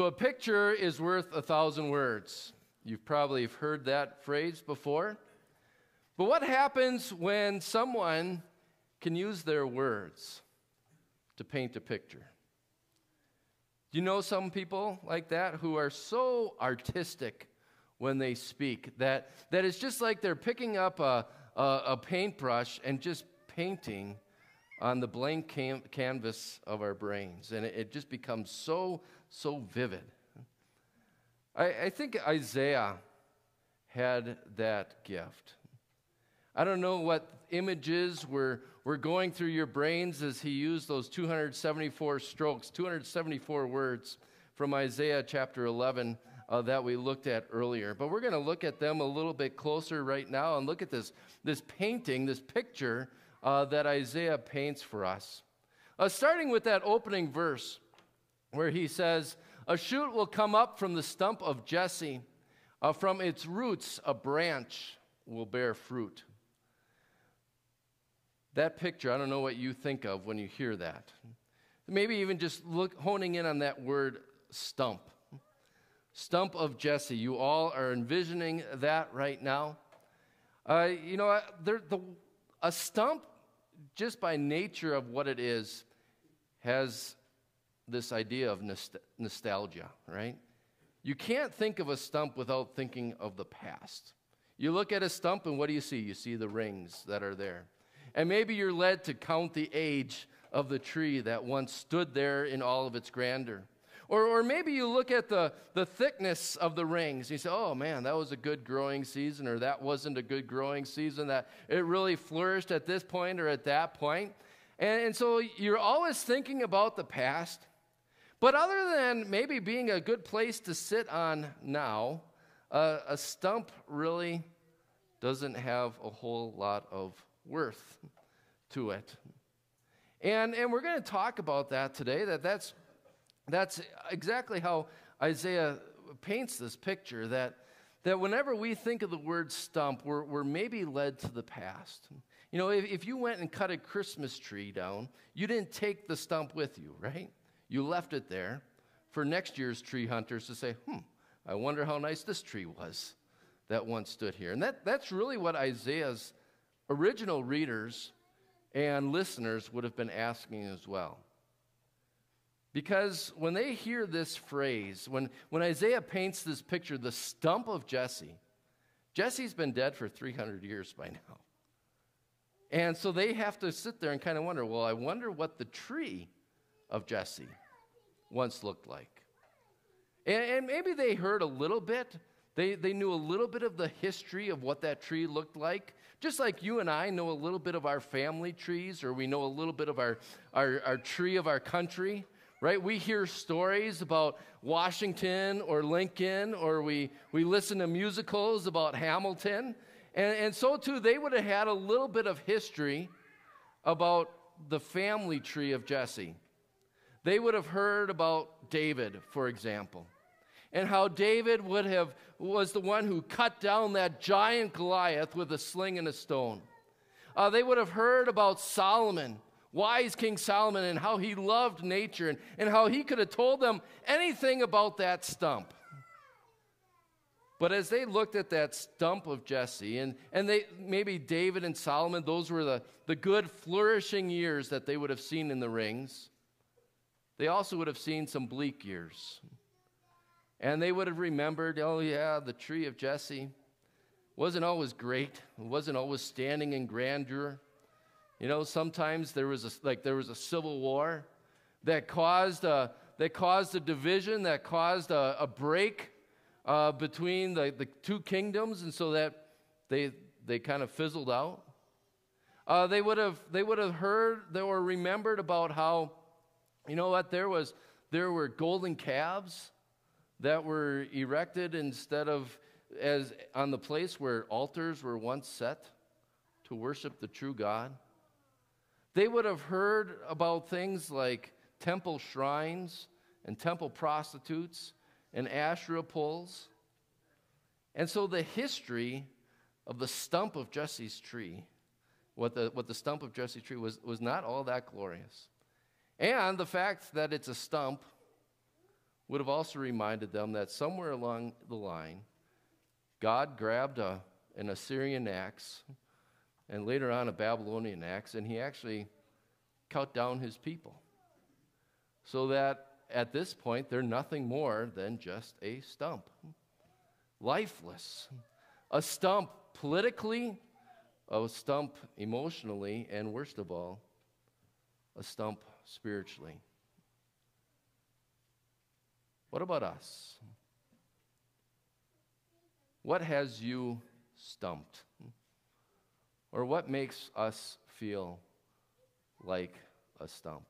So, a picture is worth a thousand words. You've probably heard that phrase before. But what happens when someone can use their words to paint a picture? Do you know some people like that who are so artistic when they speak that, that it's just like they're picking up a, a, a paintbrush and just painting on the blank cam- canvas of our brains. And it, it, just becomes so, so vivid. I, I think Isaiah had that gift. I don't know what images were, were going through your brains as he used those 274 strokes, 274 words from Isaiah chapter 11 uh, that we looked at earlier. But we're going to look at them a little bit closer right now and look at this, this painting, this picture uh, that Isaiah paints for us. Uh, starting with that opening verse where he says, A shoot will come up from the stump of Jesse, uh, from its roots, a branch will bear fruit. That picture, I don't know what you think of when you hear that. Maybe even just look, honing in on that word stump. Stump of Jesse. You all are envisioning that right now. Uh, you know, there, the, a stump, just by nature of what it is, has this idea of nostalgia, right? You can't think of a stump without thinking of the past. You look at a stump, and what do you see? You see the rings that are there. And maybe you're led to count the age of the tree that once stood there in all of its grandeur. Or, or maybe you look at the, the thickness of the rings. You say, oh man, that was a good growing season, or that wasn't a good growing season, that it really flourished at this point or at that point. And, and so you're always thinking about the past. But other than maybe being a good place to sit on now, uh, a stump really doesn't have a whole lot of worth to it. And, and we're going to talk about that today, that that's, that's exactly how Isaiah paints this picture, that, that whenever we think of the word stump, we're, we're maybe led to the past. You know, if, if you went and cut a Christmas tree down, you didn't take the stump with you, right? You left it there for next year's tree hunters to say, hmm, I wonder how nice this tree was that once stood here. And that, that's really what Isaiah's original readers and listeners would have been asking as well. Because when they hear this phrase, when, when Isaiah paints this picture, the stump of Jesse, Jesse's been dead for 300 years by now. And so they have to sit there and kind of wonder well, I wonder what the tree of Jesse once looked like. And, and maybe they heard a little bit, they, they knew a little bit of the history of what that tree looked like. Just like you and I know a little bit of our family trees, or we know a little bit of our, our, our tree of our country, right? We hear stories about Washington or Lincoln, or we, we listen to musicals about Hamilton. And, and so, too, they would have had a little bit of history about the family tree of Jesse. They would have heard about David, for example and how David would have was the one who cut down that giant Goliath with a sling and a stone. Uh, they would have heard about Solomon, wise King Solomon, and how he loved nature and, and how he could have told them anything about that stump. But as they looked at that stump of Jesse, and, and they maybe David and Solomon, those were the, the good, flourishing years that they would have seen in the rings. They also would have seen some bleak years. And they would have remembered, oh, yeah, the tree of Jesse wasn't always great, it wasn't always standing in grandeur. You know, sometimes there was a, like there was a civil war that caused a, that caused a division, that caused a, a break uh, between the, the two kingdoms, and so that they, they kind of fizzled out. Uh, they, would have, they would have heard they were remembered about how, you know what, there, was, there were golden calves that were erected instead of as on the place where altars were once set to worship the true God. They would have heard about things like temple shrines and temple prostitutes and Asherah poles. And so the history of the stump of Jesse's tree, what the, what the stump of Jesse's tree was, was not all that glorious. And the fact that it's a stump would have also reminded them that somewhere along the line, God grabbed a, an Assyrian axe and later on a Babylonian axe, and he actually cut down his people. So that at this point, they're nothing more than just a stump. Lifeless. A stump politically, a stump emotionally, and worst of all, a stump spiritually. What about us? What has you stumped? Or what makes us feel like a stump?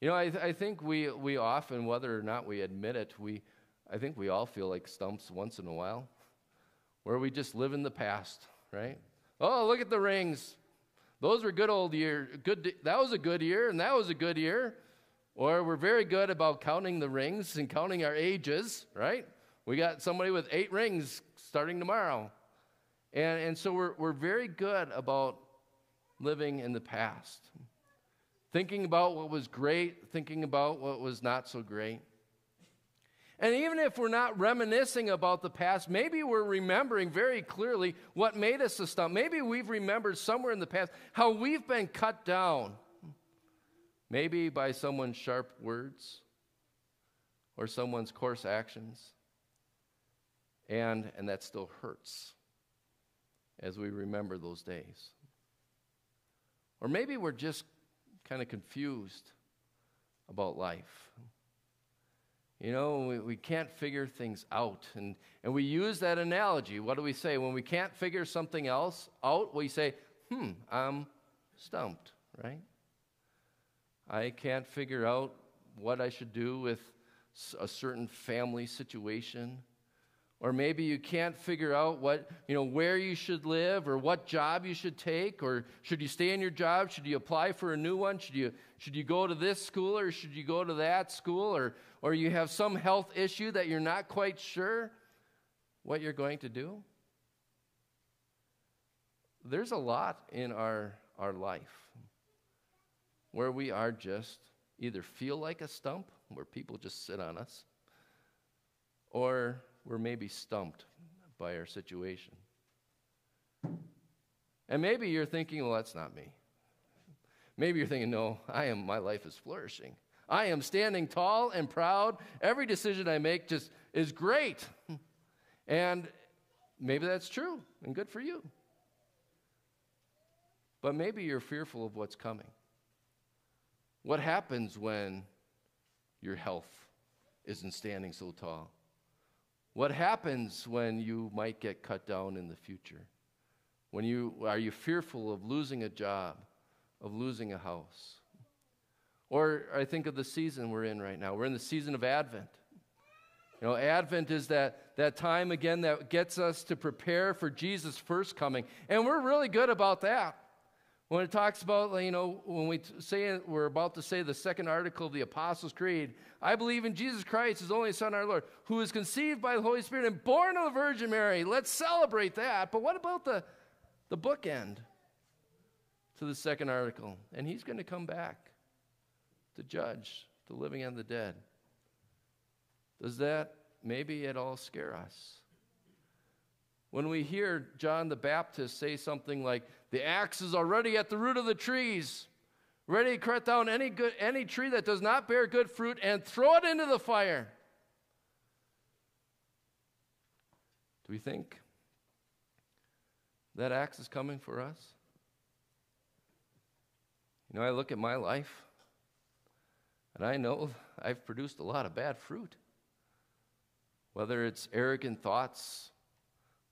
You know, I, th- I think we, we often, whether or not we admit it, we, I think we all feel like stumps once in a while, where we just live in the past, right? Oh, look at the rings. Those were good old years. Good, that was a good year, and that was a good year. Or we're very good about counting the rings and counting our ages, right? We got somebody with eight rings starting tomorrow. And, and so we're, we're very good about living in the past, thinking about what was great, thinking about what was not so great. And even if we're not reminiscing about the past, maybe we're remembering very clearly what made us a stump. Maybe we've remembered somewhere in the past how we've been cut down. Maybe by someone's sharp words or someone's coarse actions. And, and that still hurts as we remember those days. Or maybe we're just kind of confused about life. You know, we, we can't figure things out. And, and we use that analogy. What do we say? When we can't figure something else out, we say, hmm, I'm stumped, right? I can't figure out what I should do with a certain family situation or maybe you can't figure out what you know where you should live or what job you should take or should you stay in your job? Should you apply for a new one? Should you should you go to this school or should you go to that school? Or or you have some health issue that you're not quite sure what you're going to do? There's a lot in our our life where we are just either feel like a stump where people just sit on us or we're maybe stumped by our situation. And maybe you're thinking, well, that's not me. Maybe you're thinking, no, I am, my life is flourishing. I am standing tall and proud. Every decision I make just is great. And maybe that's true and good for you. But maybe you're fearful of what's coming. What happens when your health isn't standing so tall? What happens when you might get cut down in the future? When you are you fearful of losing a job, of losing a house? Or I think of the season we're in right now. We're in the season of Advent. You know, Advent is that, that time again that gets us to prepare for Jesus' first coming. And we're really good about that. When it talks about, you know, when we say we're about to say the second article of the Apostles' Creed, I believe in Jesus Christ, his only Son, our Lord, who was conceived by the Holy Spirit and born of the Virgin Mary. Let's celebrate that. But what about the, the bookend to the second article? And he's going to come back to judge the living and the dead. Does that maybe at all scare us? When we hear John the Baptist say something like, the axe is already at the root of the trees, ready to cut down any, good, any tree that does not bear good fruit and throw it into the fire. Do we think that axe is coming for us? You know, I look at my life and I know I've produced a lot of bad fruit. Whether it's arrogant thoughts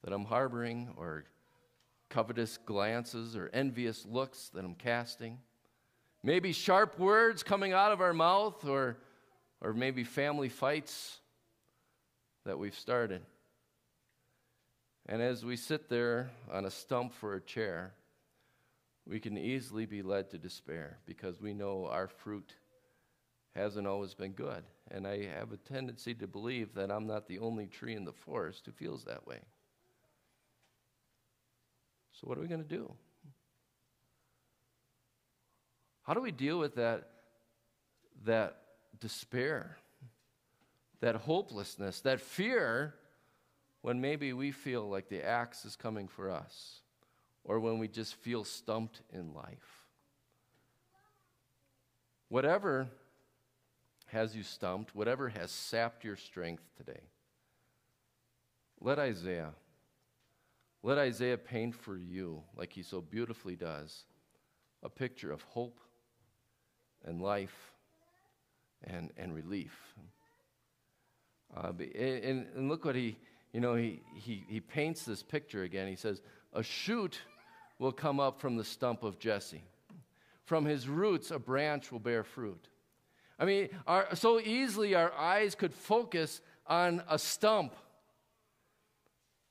that I'm harboring or covetous glances or envious looks that I'm casting. Maybe sharp words coming out of our mouth, or, or maybe family fights that we've started. And as we sit there on a stump for a chair, we can easily be led to despair because we know our fruit hasn't always been good. And I have a tendency to believe that I'm not the only tree in the forest who feels that way. So, what are we going to do? How do we deal with that, that despair, that hopelessness, that fear when maybe we feel like the axe is coming for us or when we just feel stumped in life. Whatever has you stumped, whatever has sapped your strength today, let Isaiah, let Isaiah paint for you, like he so beautifully does, a picture of hope and life and, and relief. Uh, and, and look what he, you know, he, he, he paints this picture again. He says, A shoot will come up from the stump of Jesse. From his roots, a branch will bear fruit. I mean, our, so easily our eyes could focus on a stump.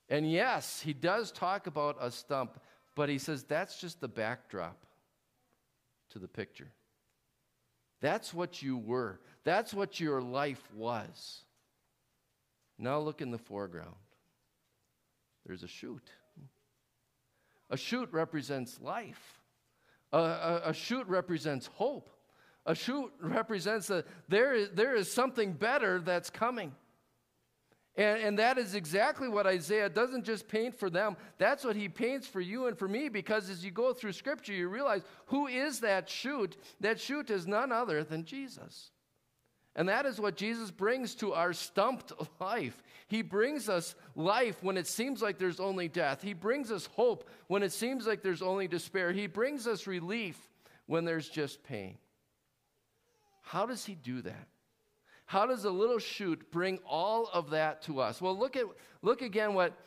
And yes, he does talk about a stump, but he says that's just the backdrop to the picture. That's what you were, that's what your life was. Now look in the foreground. There's a shoot. A shoot represents life. A, a, a shoot represents hope. A shoot represents that there is, there is something better that's coming. And, and that is exactly what Isaiah doesn't just paint for them. That's what he paints for you and for me because as you go through Scripture, you realize who is that shoot? That shoot is none other than Jesus. And that is what Jesus brings to our stumped life. He brings us life when it seems like there's only death. He brings us hope when it seems like there's only despair. He brings us relief when there's just pain. How does he do that? How does a little shoot bring all of that to us? Well, look at look again what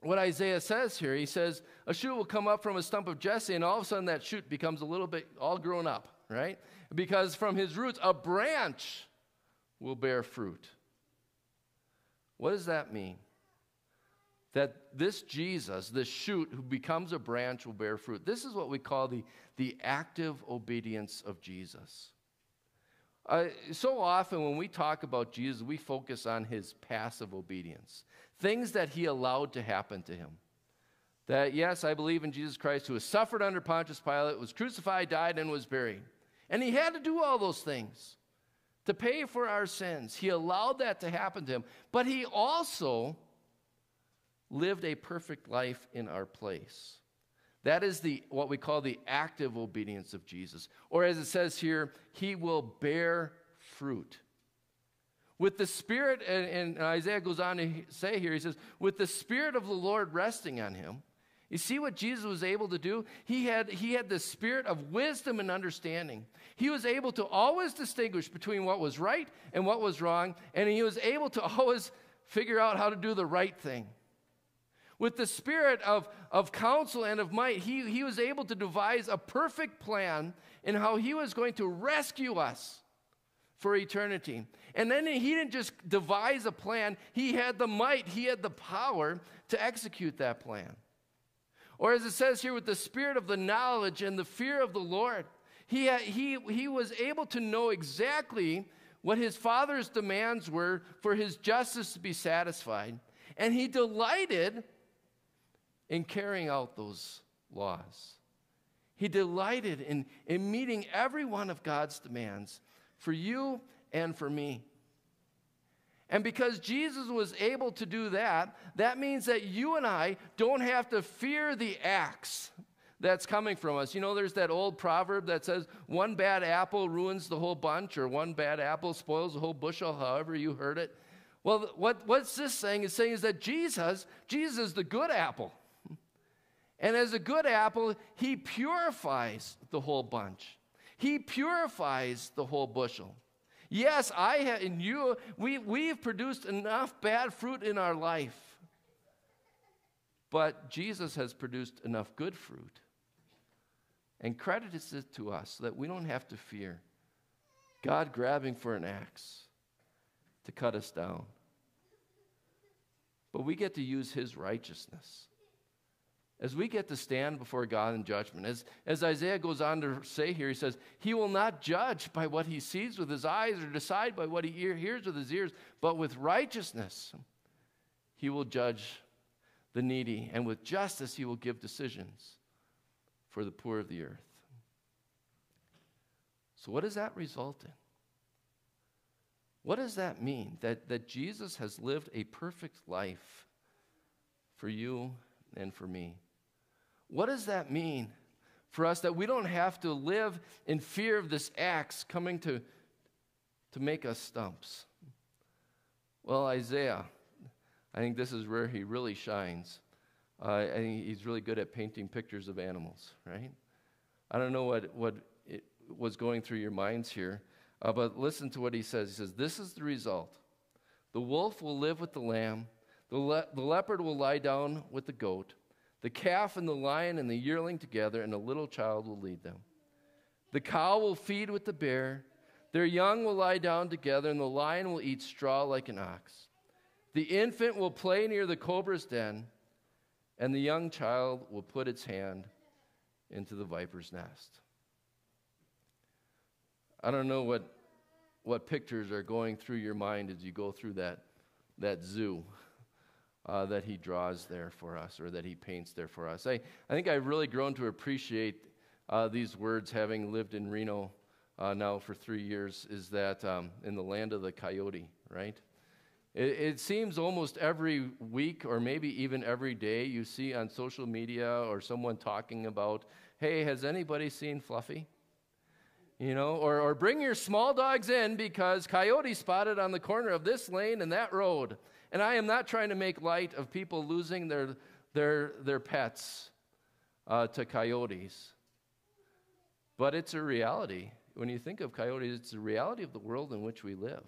what Isaiah says here. He says, A shoot will come up from a stump of Jesse, and all of a sudden that shoot becomes a little bit all grown up, right? because from his roots a branch will bear fruit. What does that mean? That this Jesus, this shoot who becomes a branch, will bear fruit. This is what we call the, the active obedience of Jesus. Uh, so often when we talk about Jesus, we focus on his passive obedience, things that he allowed to happen to him. That, yes, I believe in Jesus Christ, who has suffered under Pontius Pilate, was crucified, died, and was buried. And he had to do all those things to pay for our sins. He allowed that to happen to him. But he also lived a perfect life in our place. That is the what we call the active obedience of Jesus. Or as it says here, he will bear fruit. With the Spirit, and, and Isaiah goes on to say here, he says, with the Spirit of the Lord resting on him, you see what Jesus was able to do? He had, he had the spirit of wisdom and understanding. He was able to always distinguish between what was right and what was wrong, and he was able to always figure out how to do the right thing. With the spirit of, of counsel and of might, he, he was able to devise a perfect plan in how he was going to rescue us for eternity. And then he didn't just devise a plan, he had the might, he had the power to execute that plan. Or as it says here, with the spirit of the knowledge and the fear of the Lord, he, he, he was able to know exactly what his father's demands were for his justice to be satisfied. And he delighted in carrying out those laws. He delighted in, in meeting every one of God's demands for you and for me. And because Jesus was able to do that, that means that you and I don't have to fear the axe that's coming from us. You know, there's that old proverb that says, one bad apple ruins the whole bunch, or one bad apple spoils the whole bushel, however you heard it. Well, what, what's this saying is saying is that Jesus, Jesus is the good apple. And as a good apple, he purifies the whole bunch. He purifies the whole bushel. Yes, I have, and you, we, we've produced enough bad fruit in our life. But Jesus has produced enough good fruit and credits it to us so that we don't have to fear God grabbing for an axe to cut us down. But we get to use his righteousness as we get to stand before God in judgment, as, as Isaiah goes on to say here, he says, He will not judge by what he sees with his eyes or decide by what he hears with his ears, but with righteousness he will judge the needy, and with justice he will give decisions for the poor of the earth. So, what does that result in? What does that mean? That, that Jesus has lived a perfect life for you and for me. What does that mean for us that we don't have to live in fear of this axe coming to, to make us stumps? Well, Isaiah, I think this is where he really shines. Uh, I think he's really good at painting pictures of animals, right? I don't know what, what was going through your minds here, uh, but listen to what he says. He says, This is the result the wolf will live with the lamb, the, le- the leopard will lie down with the goat, the calf and the lion and the yearling together, and a little child will lead them. The cow will feed with the bear, their young will lie down together, and the lion will eat straw like an ox. The infant will play near the cobra's den, and the young child will put its hand into the viper's nest. I don't know what, what pictures are going through your mind as you go through that, that zoo uh, that he draws there for us or that he paints there for us. I, I think I've really grown to appreciate uh, these words having lived in Reno uh, now for three years is that um, in the land of the coyote, right? It, it, seems almost every week or maybe even every day you see on social media or someone talking about, hey, has anybody seen Fluffy? You know, or, or bring your small dogs in because coyote spotted on the corner of this lane and that road. And I am not trying to make light of people losing their, their, their pets uh, to coyotes. But it's a reality. When you think of coyotes, it's a reality of the world in which we live.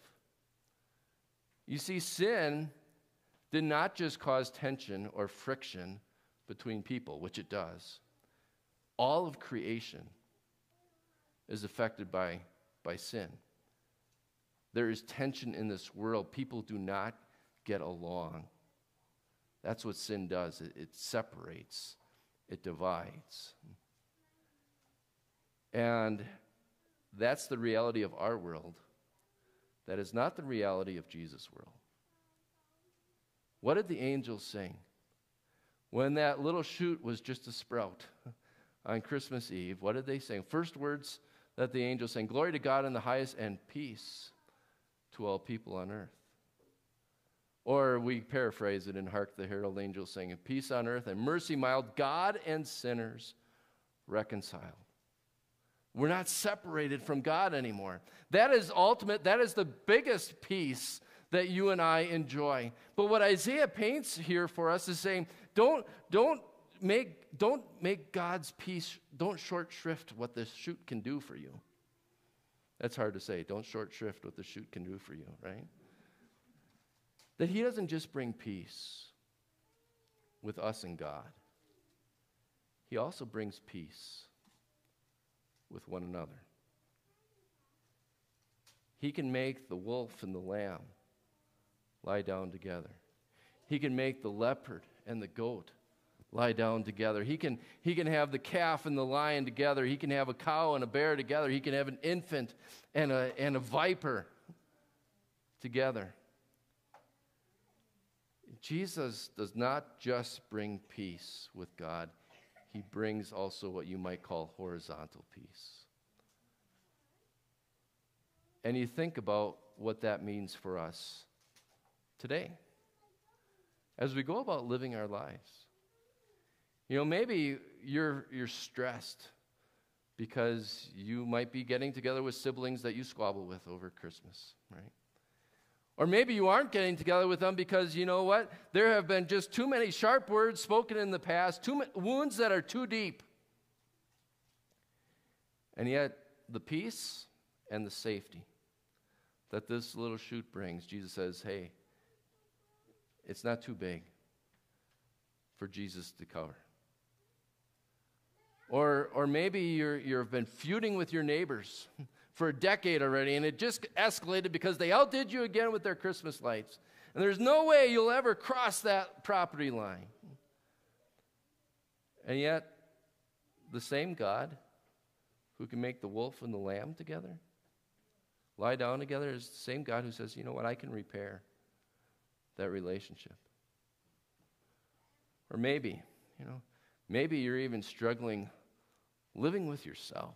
You see, sin did not just cause tension or friction between people, which it does. All of creation is affected by, by sin. There is tension in this world. People do not get along. That's what sin does it, it separates, it divides. And that's the reality of our world. That is not the reality of Jesus' world. What did the angels sing? When that little shoot was just a sprout on Christmas Eve, what did they sing? First words that the angels sang Glory to God in the highest and peace to all people on earth. Or we paraphrase it in Hark the Herald Angels singing, Peace on earth and mercy mild, God and sinners reconciled. We're not separated from God anymore. That is ultimate, that is the biggest peace that you and I enjoy. But what Isaiah paints here for us is saying, don't, don't make, don't make God's peace, don't short shrift what the shoot can do for you. That's hard to say. Don't short shrift what the shoot can do for you, right? That He doesn't just bring peace with us and God, He also brings peace with one another. He can make the wolf and the lamb lie down together. He can make the leopard and the goat lie down together. He can, he can have the calf and the lion together. He can have a cow and a bear together. He can have an infant and a, and a viper together. Jesus does not just bring peace with God, he brings also what you might call horizontal peace. And you think about what that means for us today as we go about living our lives. You know, maybe you're, you're stressed because you might be getting together with siblings that you squabble with over Christmas, right? Or maybe you aren't getting together with them because you know what? There have been just too many sharp words spoken in the past, too many wounds that are too deep. And yet, the peace and the safety that this little shoot brings, Jesus says, hey, it's not too big for Jesus to cover. Or, or maybe you're, you've been feuding with your neighbors for a decade already, and it just escalated because they outdid you again with their Christmas lights. And there's no way you'll ever cross that property line. And yet, the same God who can make the wolf and the lamb together lie down together is the same God who says, you know what, I can repair that relationship. Or maybe, you know, maybe you're even struggling living with yourself.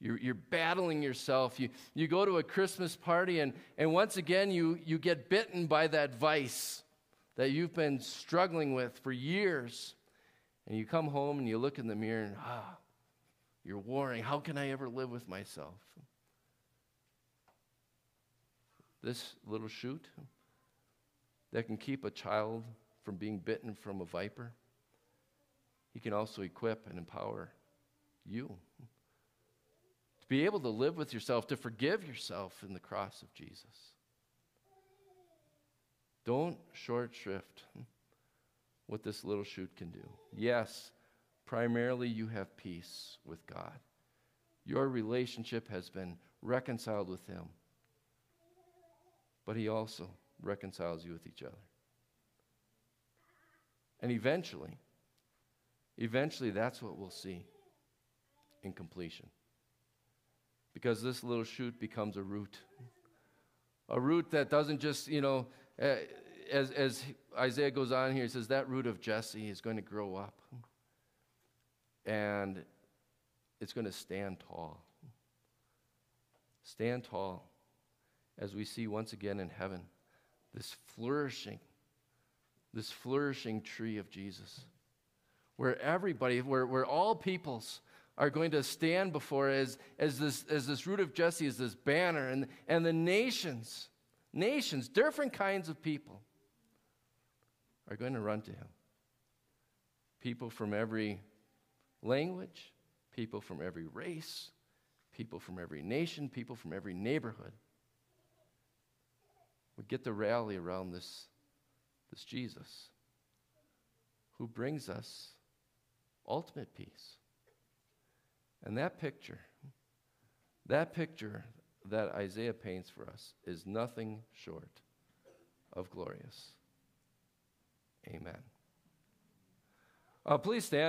You're, you're battling yourself. You, you go to a Christmas party, and, and once again, you, you get bitten by that vice that you've been struggling with for years. And you come home and you look in the mirror and, ah, you're warring. How can I ever live with myself? This little shoot that can keep a child from being bitten from a viper, he can also equip and empower you to be able to live with yourself, to forgive yourself in the cross of Jesus. Don't short shrift what this little shoot can do. Yes, primarily you have peace with God. Your relationship has been reconciled with Him, but He also reconciles you with each other. And eventually, eventually, that's what we'll see in completion. Because this little shoot becomes a root. A root that doesn't just, you know, uh, as, as Isaiah goes on here, he says that root of Jesse is going to grow up and it's going to stand tall. Stand tall as we see once again in heaven this flourishing, this flourishing tree of Jesus, where everybody, where, where all peoples are going to stand before as, as, this, as this root of Jesse is this banner, and, and the nations, nations, different kinds of people, are going to run to him. People from every language, people from every race, people from every nation, people from every neighborhood would get the rally around this, this Jesus who brings us ultimate peace. And that picture, that picture that Isaiah paints for us is nothing short of glorious. Amen. Uh, please stand.